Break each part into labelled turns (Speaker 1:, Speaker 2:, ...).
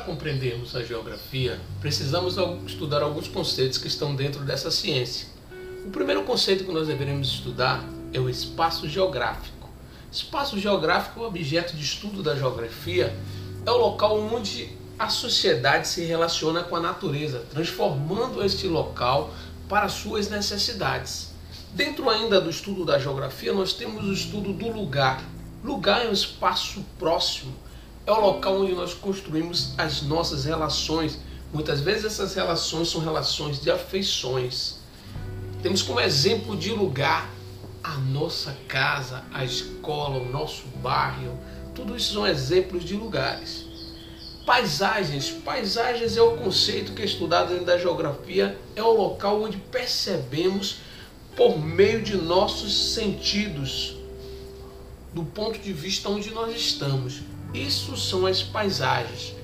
Speaker 1: compreendermos a geografia, precisamos estudar alguns conceitos que estão dentro dessa ciência. O primeiro conceito que nós deveremos estudar é o espaço geográfico. Espaço geográfico, o objeto de estudo da geografia, é o local onde a sociedade se relaciona com a natureza, transformando este local para suas necessidades. Dentro ainda do estudo da geografia, nós temos o estudo do lugar. Lugar é um espaço próximo é o local onde nós construímos as nossas relações. Muitas vezes essas relações são relações de afeições. Temos como exemplo de lugar a nossa casa, a escola, o nosso bairro. Tudo isso são exemplos de lugares. Paisagens. Paisagens é o conceito que é estudado dentro da geografia, é o local onde percebemos por meio de nossos sentidos, do ponto de vista onde nós estamos. Isso são as paisagens.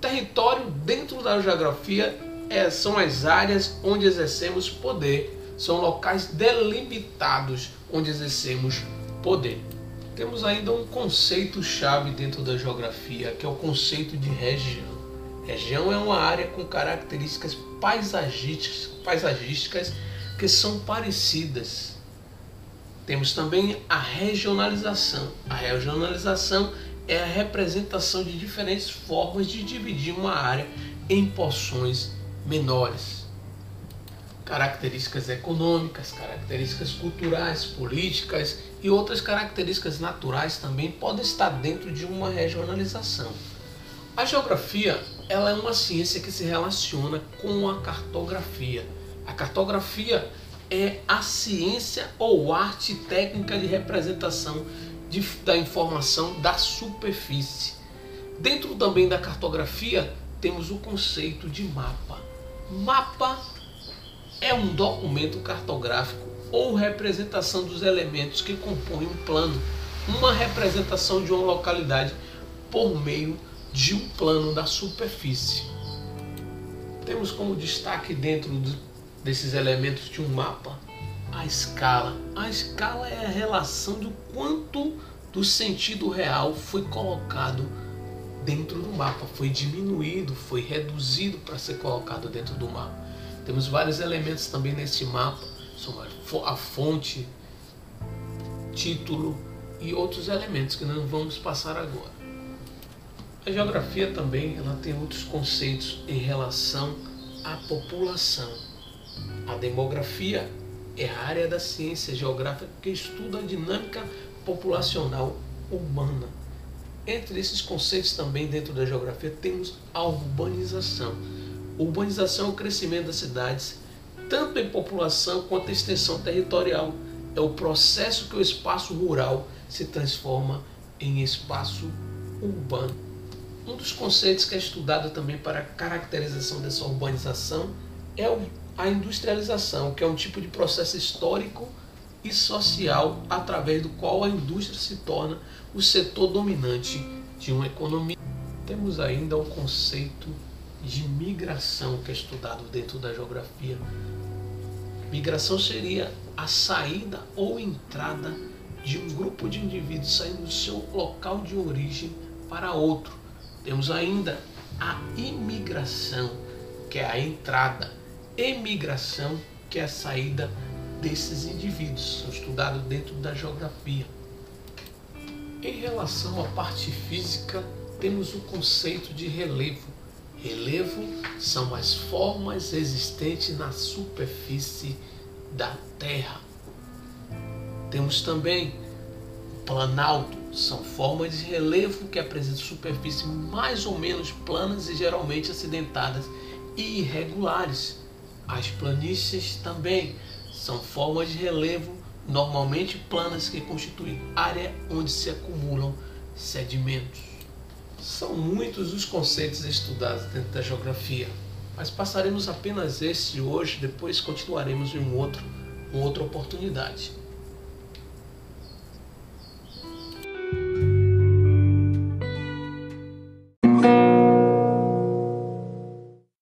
Speaker 1: Território dentro da geografia é, são as áreas onde exercemos poder, são locais delimitados onde exercemos poder. Temos ainda um conceito chave dentro da geografia, que é o conceito de região. Região é uma área com características paisagísticas, paisagísticas que são parecidas. Temos também a regionalização. A regionalização é a representação de diferentes formas de dividir uma área em porções menores. Características econômicas, características culturais, políticas e outras características naturais também podem estar dentro de uma regionalização. A geografia ela é uma ciência que se relaciona com a cartografia. A cartografia é a ciência ou arte técnica de representação de, da informação da superfície. Dentro também da cartografia, temos o conceito de mapa. Mapa é um documento cartográfico ou representação dos elementos que compõem um plano, uma representação de uma localidade por meio de um plano da superfície. Temos como destaque dentro desses elementos de um mapa a escala. A escala é a relação do quanto do sentido real foi colocado dentro do mapa, foi diminuído, foi reduzido para ser colocado dentro do mapa. Temos vários elementos também nesse mapa, a fonte, título e outros elementos que nós vamos passar agora. A geografia também ela tem outros conceitos em relação à população. A demografia é a área da ciência geográfica que estuda a dinâmica populacional humana. Entre esses conceitos também dentro da geografia temos a urbanização. Urbanização é o crescimento das cidades, tanto em população quanto em extensão territorial. É o processo que o espaço rural se transforma em espaço urbano. Um dos conceitos que é estudado também para a caracterização dessa urbanização é o a industrialização, que é um tipo de processo histórico e social através do qual a indústria se torna o setor dominante de uma economia. Temos ainda o conceito de migração que é estudado dentro da geografia. Migração seria a saída ou entrada de um grupo de indivíduos saindo do seu local de origem para outro. Temos ainda a imigração, que é a entrada emigração, que é a saída desses indivíduos, são estudados dentro da geografia. Em relação à parte física, temos o conceito de relevo. Relevo são as formas existentes na superfície da Terra. Temos também planalto, são formas de relevo que apresentam superfícies mais ou menos planas e geralmente acidentadas e irregulares. As planícies também são formas de relevo normalmente planas que constituem área onde se acumulam sedimentos. São muitos os conceitos estudados dentro da geografia, mas passaremos apenas esse hoje, depois continuaremos em um outro, uma outra oportunidade.